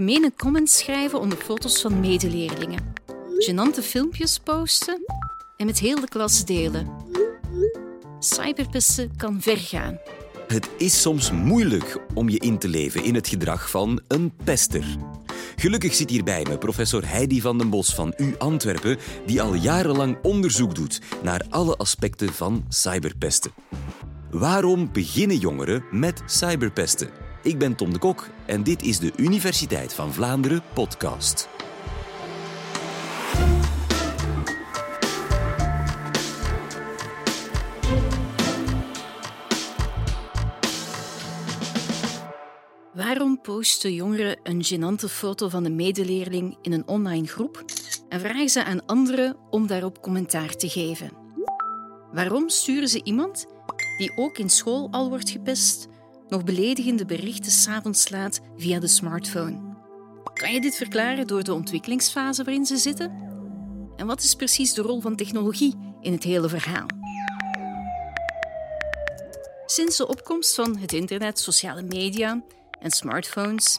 Gemene comments schrijven onder foto's van medeleerlingen. Genante filmpjes posten en met heel de klas delen. Cyberpesten kan ver gaan. Het is soms moeilijk om je in te leven in het gedrag van een pester. Gelukkig zit hier bij me professor Heidi van den Bos van U Antwerpen, die al jarenlang onderzoek doet naar alle aspecten van cyberpesten. Waarom beginnen jongeren met cyberpesten? Ik ben Tom de Kok en dit is de Universiteit van Vlaanderen podcast. Waarom posten jongeren een gênante foto van een medeleerling in een online groep en vragen ze aan anderen om daarop commentaar te geven? Waarom sturen ze iemand die ook in school al wordt gepest, nog beledigende berichten s'avonds laat via de smartphone? Kan je dit verklaren door de ontwikkelingsfase waarin ze zitten? En wat is precies de rol van technologie in het hele verhaal? Sinds de opkomst van het internet, sociale media en smartphones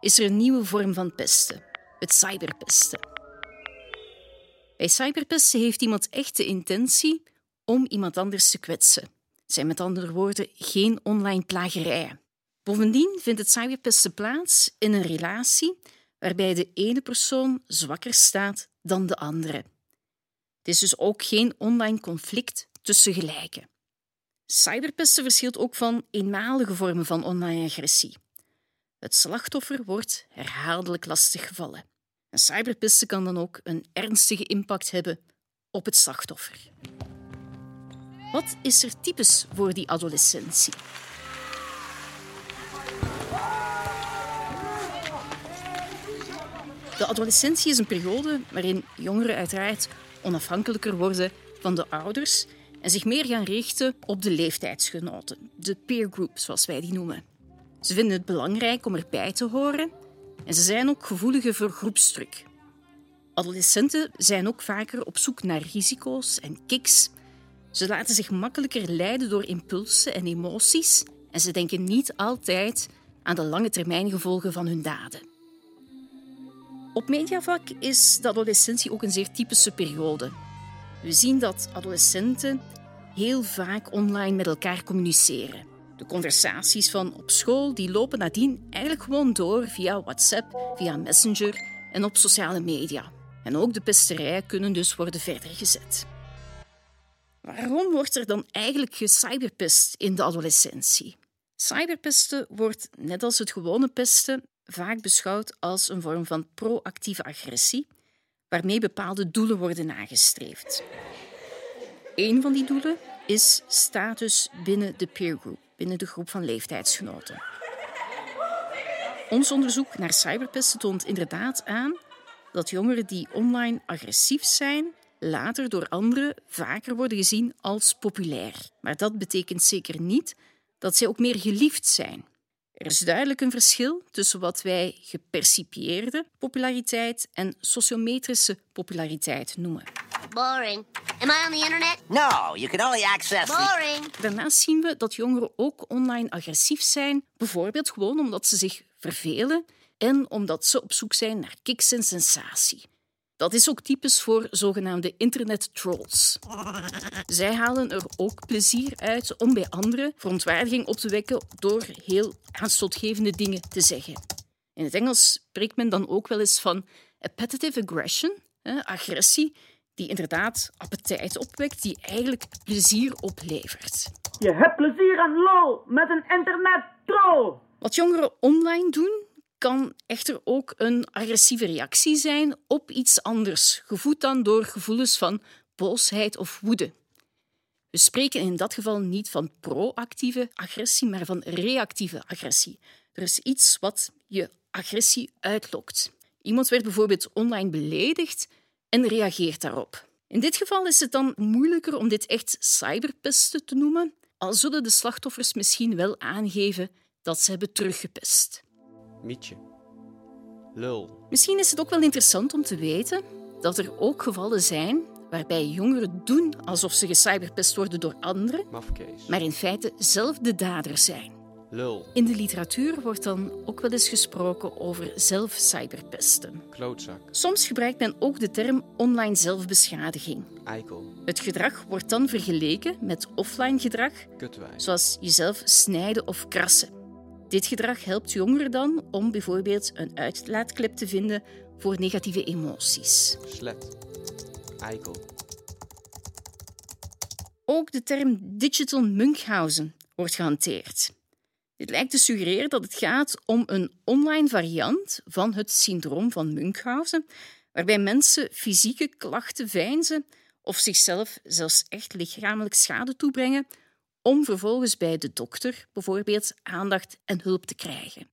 is er een nieuwe vorm van pesten: het cyberpesten. Bij cyberpesten heeft iemand echt de intentie om iemand anders te kwetsen. Zijn met andere woorden geen online plagerijen. Bovendien vindt het cyberpesten plaats in een relatie waarbij de ene persoon zwakker staat dan de andere. Het is dus ook geen online conflict tussen gelijken. Cyberpesten verschilt ook van eenmalige vormen van online agressie. Het slachtoffer wordt herhaaldelijk lastiggevallen. En cyberpesten kan dan ook een ernstige impact hebben op het slachtoffer. Wat is er typisch voor die adolescentie? De adolescentie is een periode waarin jongeren uiteraard onafhankelijker worden van de ouders en zich meer gaan richten op de leeftijdsgenoten, de peer group zoals wij die noemen. Ze vinden het belangrijk om erbij te horen en ze zijn ook gevoeliger voor groepsdruk. Adolescenten zijn ook vaker op zoek naar risico's en kicks. Ze laten zich makkelijker leiden door impulsen en emoties en ze denken niet altijd aan de lange termijn gevolgen van hun daden. Op mediavlak is de adolescentie ook een zeer typische periode. We zien dat adolescenten heel vaak online met elkaar communiceren. De conversaties van op school die lopen nadien eigenlijk gewoon door via WhatsApp, via Messenger en op sociale media. En ook de pesterijen kunnen dus worden verder gezet. Waarom wordt er dan eigenlijk gecyberpest in de adolescentie? Cyberpesten wordt, net als het gewone pesten, vaak beschouwd als een vorm van proactieve agressie, waarmee bepaalde doelen worden nagestreefd. Een van die doelen is status binnen de peer group binnen de groep van leeftijdsgenoten. Ons onderzoek naar cyberpesten toont inderdaad aan dat jongeren die online agressief zijn, later door anderen vaker worden gezien als populair. Maar dat betekent zeker niet dat zij ook meer geliefd zijn. Er is duidelijk een verschil tussen wat wij gepercipieerde populariteit en sociometrische populariteit noemen. Boring. Am I on the internet? No, you can only access. Boring. Daarnaast zien we dat jongeren ook online agressief zijn, bijvoorbeeld gewoon omdat ze zich vervelen en omdat ze op zoek zijn naar kicks en sensatie. Dat is ook typisch voor zogenaamde internet-trolls. Zij halen er ook plezier uit om bij anderen verontwaardiging op te wekken door heel aanstootgevende dingen te zeggen. In het Engels spreekt men dan ook wel eens van appetitive aggression, agressie, die inderdaad appetijt opwekt, die eigenlijk plezier oplevert. Je hebt plezier aan lol met een internet-troll. Wat jongeren online doen, kan echter ook een agressieve reactie zijn op iets anders, gevoed dan door gevoelens van boosheid of woede. We spreken in dat geval niet van proactieve agressie, maar van reactieve agressie. Er is iets wat je agressie uitlokt. Iemand werd bijvoorbeeld online beledigd en reageert daarop. In dit geval is het dan moeilijker om dit echt cyberpesten te noemen, al zullen de slachtoffers misschien wel aangeven dat ze hebben teruggepest. Mietje. Lul. Misschien is het ook wel interessant om te weten dat er ook gevallen zijn waarbij jongeren doen alsof ze gecyberpest worden door anderen, Mafkees. maar in feite zelf de dader zijn. Lul. In de literatuur wordt dan ook wel eens gesproken over zelfcyberpesten. Klootzak. Soms gebruikt men ook de term online zelfbeschadiging. Eikel. Het gedrag wordt dan vergeleken met offline gedrag, zoals jezelf snijden of krassen. Dit gedrag helpt jongeren dan om bijvoorbeeld een uitlaatklep te vinden voor negatieve emoties. Slet. Eikel. Ook de term digital Munchausen wordt gehanteerd. Dit lijkt te suggereren dat het gaat om een online variant van het syndroom van Munchausen, waarbij mensen fysieke klachten veinzen of zichzelf zelfs echt lichamelijk schade toebrengen om vervolgens bij de dokter bijvoorbeeld aandacht en hulp te krijgen.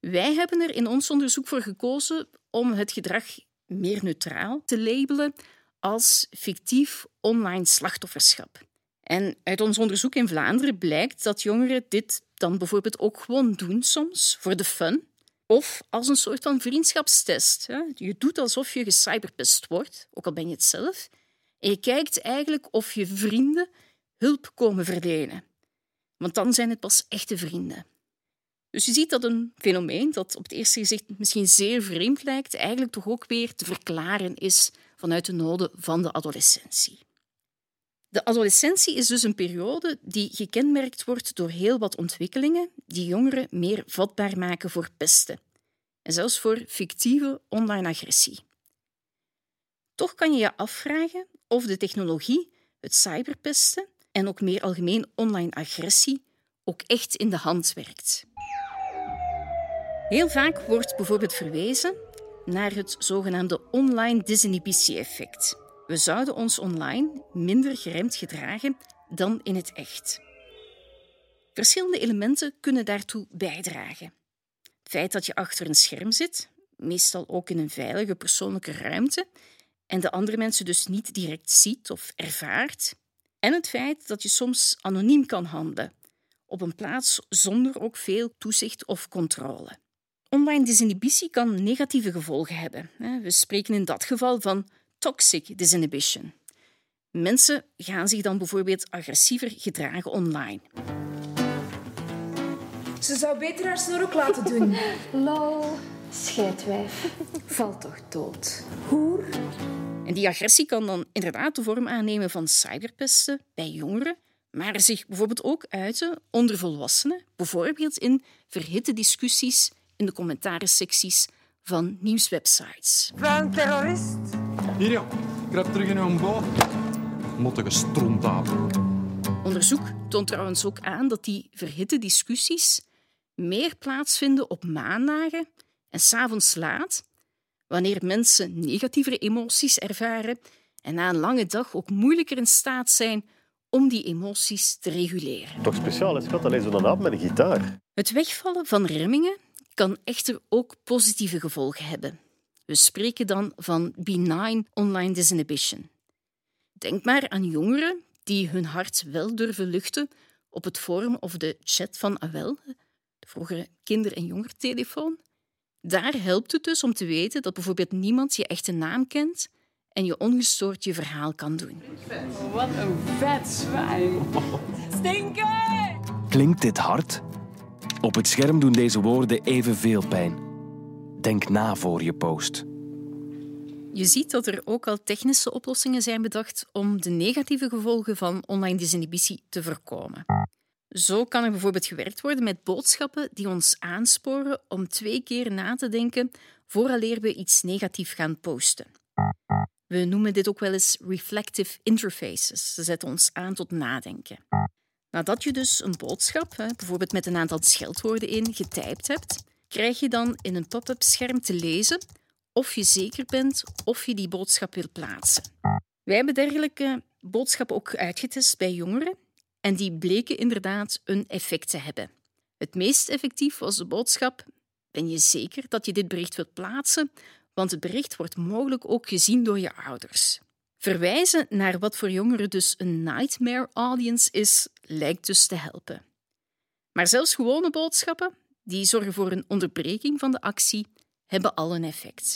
Wij hebben er in ons onderzoek voor gekozen om het gedrag meer neutraal te labelen als fictief online slachtofferschap. En uit ons onderzoek in Vlaanderen blijkt dat jongeren dit dan bijvoorbeeld ook gewoon doen soms, voor de fun. Of als een soort van vriendschapstest. Je doet alsof je gecyberpest wordt, ook al ben je het zelf. En je kijkt eigenlijk of je vrienden hulp komen verlenen. Want dan zijn het pas echte vrienden. Dus je ziet dat een fenomeen dat op het eerste gezicht misschien zeer vreemd lijkt, eigenlijk toch ook weer te verklaren is vanuit de noden van de adolescentie. De adolescentie is dus een periode die gekenmerkt wordt door heel wat ontwikkelingen die jongeren meer vatbaar maken voor pesten en zelfs voor fictieve online agressie. Toch kan je je afvragen of de technologie, het cyberpesten en ook meer algemeen online agressie ook echt in de hand werkt. Heel vaak wordt bijvoorbeeld verwezen naar het zogenaamde online disinhibitie-effect. We zouden ons online minder geremd gedragen dan in het echt. Verschillende elementen kunnen daartoe bijdragen. Het feit dat je achter een scherm zit, meestal ook in een veilige persoonlijke ruimte, en de andere mensen dus niet direct ziet of ervaart. En het feit dat je soms anoniem kan handelen, op een plaats zonder ook veel toezicht of controle. Online disinhibitie kan negatieve gevolgen hebben. We spreken in dat geval van toxic disinhibition. Mensen gaan zich dan bijvoorbeeld agressiever gedragen online. Ze zou beter haar snor ook laten doen. Lol, scheidwijf. Val toch dood. Hoer. En die agressie kan dan inderdaad de vorm aannemen van cyberpesten bij jongeren, maar zich bijvoorbeeld ook uiten onder volwassenen, bijvoorbeeld in verhitte discussies in de commentaringsecties van nieuwswebsites. Van terrorist. Hier ja, kruip terug in uw boot. Mottige strontapen. Onderzoek toont trouwens ook aan dat die verhitte discussies meer plaatsvinden op maandagen en s'avonds laat, wanneer mensen negatievere emoties ervaren en na een lange dag ook moeilijker in staat zijn om die emoties te reguleren. Toch speciaal, is schat, alleen zo'n aap met een gitaar. Het wegvallen van remmingen kan echter ook positieve gevolgen hebben. We spreken dan van benign online disinhibition. Denk maar aan jongeren die hun hart wel durven luchten op het forum of de chat van AWEL, de vroegere kinder- en jongertelefoon. Daar helpt het dus om te weten dat bijvoorbeeld niemand je echte naam kent en je ongestoord je verhaal kan doen. Wat een vet zwijn. Stinken! Klinkt dit hard? Op het scherm doen deze woorden evenveel pijn. Denk na voor je post. Je ziet dat er ook al technische oplossingen zijn bedacht om de negatieve gevolgen van online disinhibitie te voorkomen. Zo kan er bijvoorbeeld gewerkt worden met boodschappen die ons aansporen om twee keer na te denken vooraleer we iets negatief gaan posten. We noemen dit ook wel eens reflective interfaces. Ze zetten ons aan tot nadenken. Nadat je dus een boodschap, bijvoorbeeld met een aantal scheldwoorden in, getypt hebt, krijg je dan in een pop-up scherm te lezen of je zeker bent of je die boodschap wil plaatsen. Wij hebben dergelijke boodschappen ook uitgetest bij jongeren en die bleken inderdaad een effect te hebben. Het meest effectief was de boodschap: Ben je zeker dat je dit bericht wilt plaatsen? Want het bericht wordt mogelijk ook gezien door je ouders. Verwijzen naar wat voor jongeren dus een nightmare audience is, lijkt dus te helpen. Maar zelfs gewone boodschappen, die zorgen voor een onderbreking van de actie, hebben al een effect.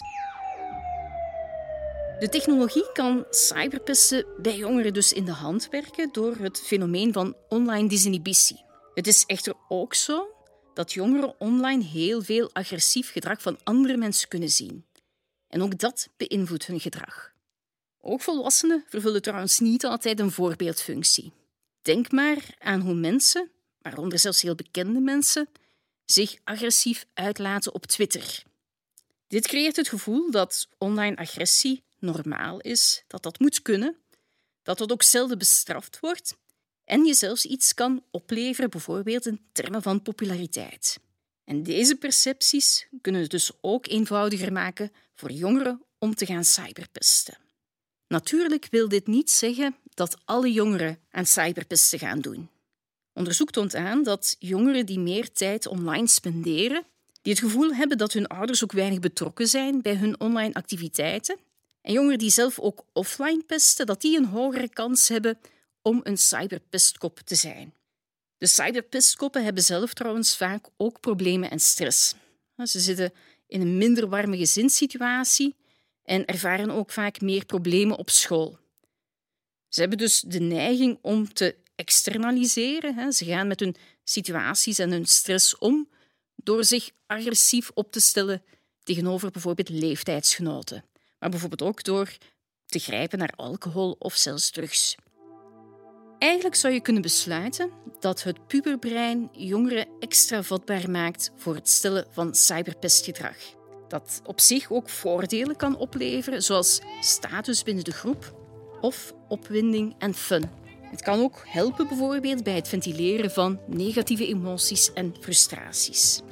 De technologie kan cyberpesten bij jongeren dus in de hand werken door het fenomeen van online disinhibitie. Het is echter ook zo dat jongeren online heel veel agressief gedrag van andere mensen kunnen zien. En ook dat beïnvloedt hun gedrag. Ook volwassenen vervullen trouwens niet altijd een voorbeeldfunctie. Denk maar aan hoe mensen, waaronder zelfs heel bekende mensen, zich agressief uitlaten op Twitter. Dit creëert het gevoel dat online agressie normaal is, dat dat moet kunnen, dat dat ook zelden bestraft wordt en je zelfs iets kan opleveren, bijvoorbeeld in termen van populariteit. En deze percepties kunnen het dus ook eenvoudiger maken voor jongeren om te gaan cyberpesten. Natuurlijk wil dit niet zeggen dat alle jongeren aan cyberpesten gaan doen. Onderzoek toont aan dat jongeren die meer tijd online spenderen, die het gevoel hebben dat hun ouders ook weinig betrokken zijn bij hun online activiteiten, en jongeren die zelf ook offline pesten, dat die een hogere kans hebben om een cyberpestkop te zijn. De cyberpestkoppen hebben zelf trouwens vaak ook problemen en stress. Ze zitten in een minder warme gezinssituatie en ervaren ook vaak meer problemen op school. Ze hebben dus de neiging om te externaliseren. Ze gaan met hun situaties en hun stress om door zich agressief op te stellen tegenover bijvoorbeeld leeftijdsgenoten, maar bijvoorbeeld ook door te grijpen naar alcohol of zelfs drugs. Eigenlijk zou je kunnen besluiten dat het puberbrein jongeren extra vatbaar maakt voor het stellen van cyberpestgedrag. Dat op zich ook voordelen kan opleveren, zoals status binnen de groep of opwinding en fun. Het kan ook helpen bijvoorbeeld bij het ventileren van negatieve emoties en frustraties.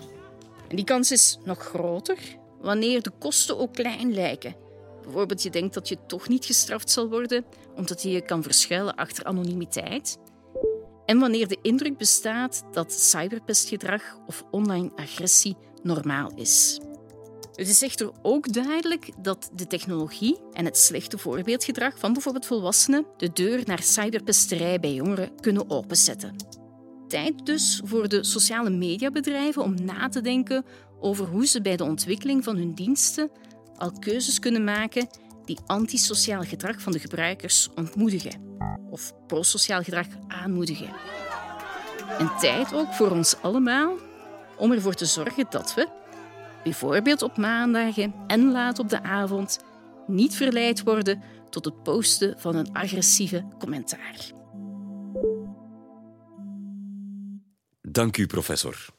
En die kans is nog groter wanneer de kosten ook klein lijken. Bijvoorbeeld je denkt dat je toch niet gestraft zal worden omdat je je kan verschuilen achter anonimiteit. En wanneer de indruk bestaat dat cyberpestgedrag of online agressie normaal is. Het is echter ook duidelijk dat de technologie en het slechte voorbeeldgedrag van bijvoorbeeld volwassenen de deur naar cyberpesterij bij jongeren kunnen openzetten. Tijd dus voor de sociale mediabedrijven om na te denken over hoe ze bij de ontwikkeling van hun diensten al keuzes kunnen maken die antisociaal gedrag van de gebruikers ontmoedigen of prosociaal gedrag aanmoedigen. En tijd ook voor ons allemaal om ervoor te zorgen dat we, bijvoorbeeld op maandagen en laat op de avond, niet verleid worden tot het posten van een agressieve commentaar. Dank u, professor.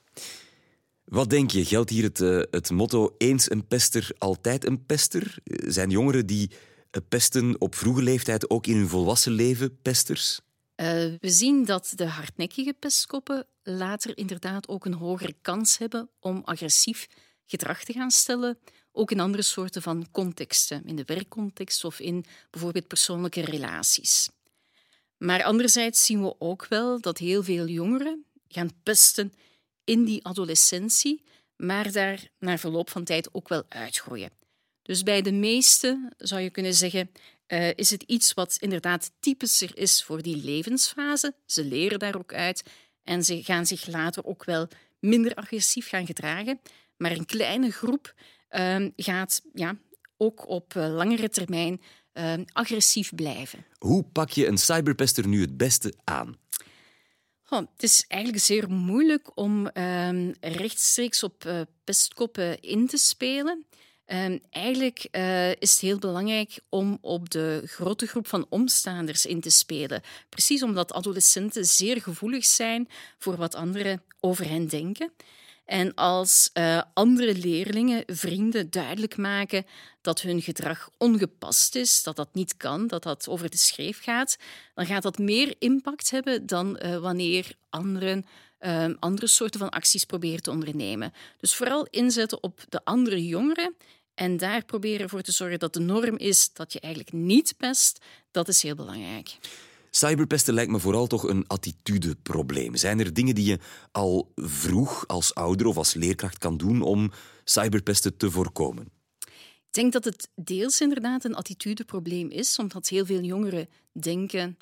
Wat denk je, geldt hier het, uh, het motto eens een pester, altijd een pester? Zijn jongeren die uh, pesten op vroege leeftijd ook in hun volwassen leven pesters? We zien dat de hardnekkige pestkoppen later inderdaad ook een hogere kans hebben om agressief gedrag te gaan stellen, ook in andere soorten van contexten, in de werkcontext of in bijvoorbeeld persoonlijke relaties. Maar anderzijds zien we ook wel dat heel veel jongeren gaan pesten in die adolescentie, maar daar na verloop van tijd ook wel uitgroeien. Dus bij de meeste zou je kunnen zeggen, uh, is het iets wat inderdaad typischer is voor die levensfase. Ze leren daar ook uit en ze gaan zich later ook wel minder agressief gaan gedragen. Maar een kleine groep uh, gaat ja, ook op uh, langere termijn ehm, agressief blijven. Hoe pak je een cyberpester nu het beste aan? Oh, het is eigenlijk zeer moeilijk om um, rechtstreeks op uh, pestkoppen in te spelen. Um, eigenlijk uh, is het heel belangrijk om op de grote groep van omstaanders in te spelen. Precies omdat adolescenten zeer gevoelig zijn voor wat anderen over hen denken. En als uh, andere leerlingen, vrienden duidelijk maken dat hun gedrag ongepast is, dat dat niet kan, dat dat over de schreef gaat, dan gaat dat meer impact hebben dan uh, wanneer anderen uh, andere soorten van acties proberen te ondernemen. Dus vooral inzetten op de andere jongeren en daar proberen ervoor te zorgen dat de norm is dat je eigenlijk niet pest, dat is heel belangrijk. Cyberpesten lijkt me vooral toch een attitudeprobleem. Zijn er dingen die je al vroeg als ouder of als leerkracht kan doen om cyberpesten te voorkomen? Ik denk dat het deels inderdaad een attitudeprobleem is, omdat heel veel jongeren denken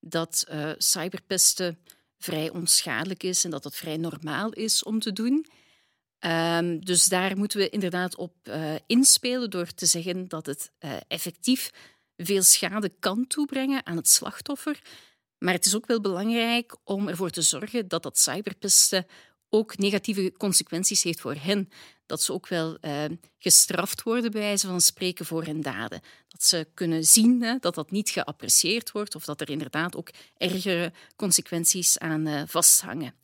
dat uh, cyberpesten vrij onschadelijk is en dat het vrij normaal is om te doen. Um, dus daar moeten we inderdaad op uh, inspelen door te zeggen dat het uh, effectief veel schade kan toebrengen aan het slachtoffer. Maar het is ook wel belangrijk om ervoor te zorgen dat dat cyberpesten ook negatieve consequenties heeft voor hen. Dat ze ook wel uh, gestraft worden, bij wijze van spreken, voor hun daden. Dat ze kunnen zien hè, dat dat niet geapprecieerd wordt of dat er inderdaad ook ergere consequenties aan uh, vasthangen.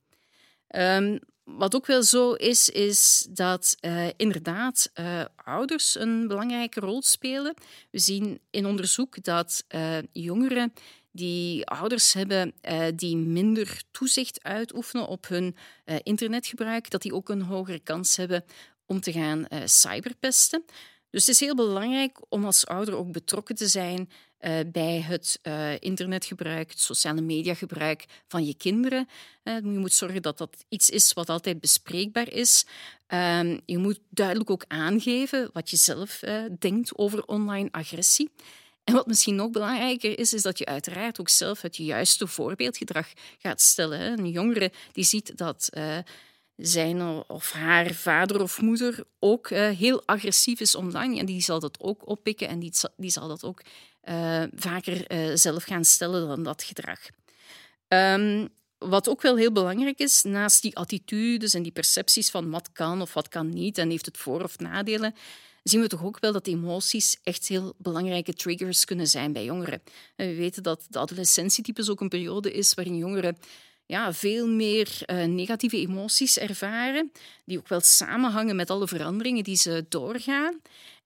Um, wat ook wel zo is, is dat uh, inderdaad uh, ouders een belangrijke rol spelen. We zien in onderzoek dat uh, jongeren die ouders hebben die minder toezicht uitoefenen op hun internetgebruik, dat die ook een hogere kans hebben om te gaan cyberpesten. Dus het is heel belangrijk om als ouder ook betrokken te zijn uh, bij het uh, internetgebruik, het sociale mediagebruik van je kinderen. Uh, je moet zorgen dat dat iets is wat altijd bespreekbaar is. Ehm, je moet duidelijk ook aangeven wat je zelf denkt over online agressie. En wat misschien nog belangrijker is, is dat je uiteraard ook zelf het juiste voorbeeldgedrag gaat stellen. Een jongere die ziet dat zijn of haar vader of moeder ook heel agressief is online. En die zal dat ook oppikken en die, die zal dat ook uh, vaker uh, zelf gaan stellen dan dat gedrag. Um, wat ook wel heel belangrijk is, naast die attitudes en die percepties van wat kan of wat kan niet en heeft het voor- of nadelen, zien we toch ook wel dat emoties echt heel belangrijke triggers kunnen zijn bij jongeren. We weten dat de adolescentietypes ook een periode is waarin jongeren ja, veel meer uh, negatieve emoties ervaren, die ook wel samenhangen met alle veranderingen die ze doorgaan.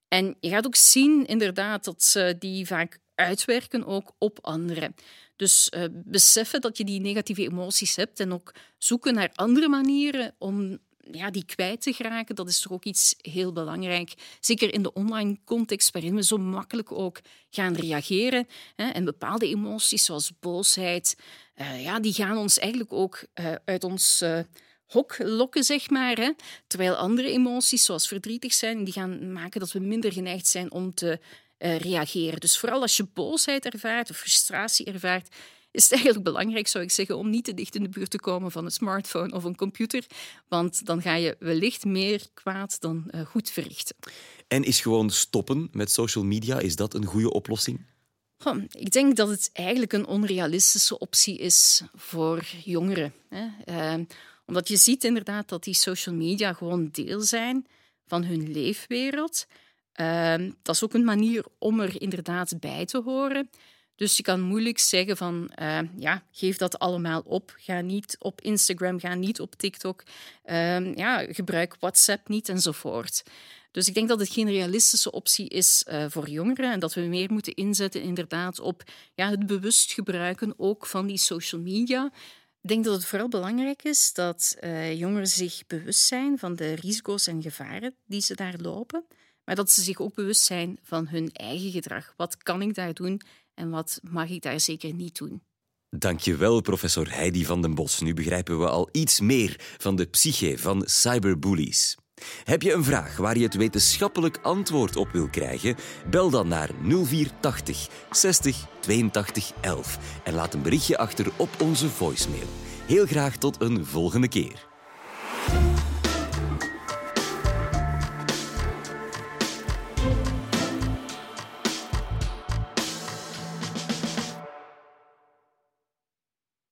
En je gaat ook zien inderdaad dat ze die vaak uitwerken ook op anderen. Dus uh, beseffen dat je die negatieve emoties hebt en ook zoeken naar andere manieren om ja, die kwijt te geraken, dat is toch ook iets heel belangrijk. Zeker in de online context, waarin we zo makkelijk ook gaan reageren. Hè, en bepaalde emoties, zoals boosheid, uh, ja, die gaan ons eigenlijk ook uh, uit ons hok lokken, zeg maar. Hè. Terwijl andere emoties, zoals verdrietig zijn, die gaan maken dat we minder geneigd zijn om te reageren. Dus vooral als je boosheid ervaart of frustratie ervaart, is het eigenlijk belangrijk, zou ik zeggen, om niet te dicht in de buurt te komen van een smartphone of een computer. Want dan ga je wellicht meer kwaad dan uh, goed verrichten. En is gewoon stoppen met social media, is dat een goede oplossing? Oh, ik denk dat het eigenlijk een onrealistische optie is voor jongeren. Hè. Uh, omdat je ziet inderdaad dat die social media gewoon deel zijn van hun leefwereld. Uh, dat is ook een manier om er inderdaad bij te horen. Dus je kan moeilijk zeggen van, uh, ja, geef dat allemaal op. Ga niet op Instagram, ga niet op TikTok. Uh, ja, gebruik WhatsApp niet enzovoort. Dus ik denk dat het geen realistische optie is uh, voor jongeren en dat we meer moeten inzetten inderdaad op ja, het bewust gebruiken ook van die social media. Ik denk dat het vooral belangrijk is dat uh, jongeren zich bewust zijn van de risico's en gevaren die ze daar lopen, maar dat ze zich ook bewust zijn van hun eigen gedrag. Wat kan ik daar doen en wat mag ik daar zeker niet doen? Dankjewel, professor Heidi van den Bos. Nu begrijpen we al iets meer van de psyche van cyberbullies. Heb je een vraag waar je het wetenschappelijk antwoord op wil krijgen? Bel dan naar 0480 60 82 11 en laat een berichtje achter op onze voicemail. Heel graag tot een volgende keer.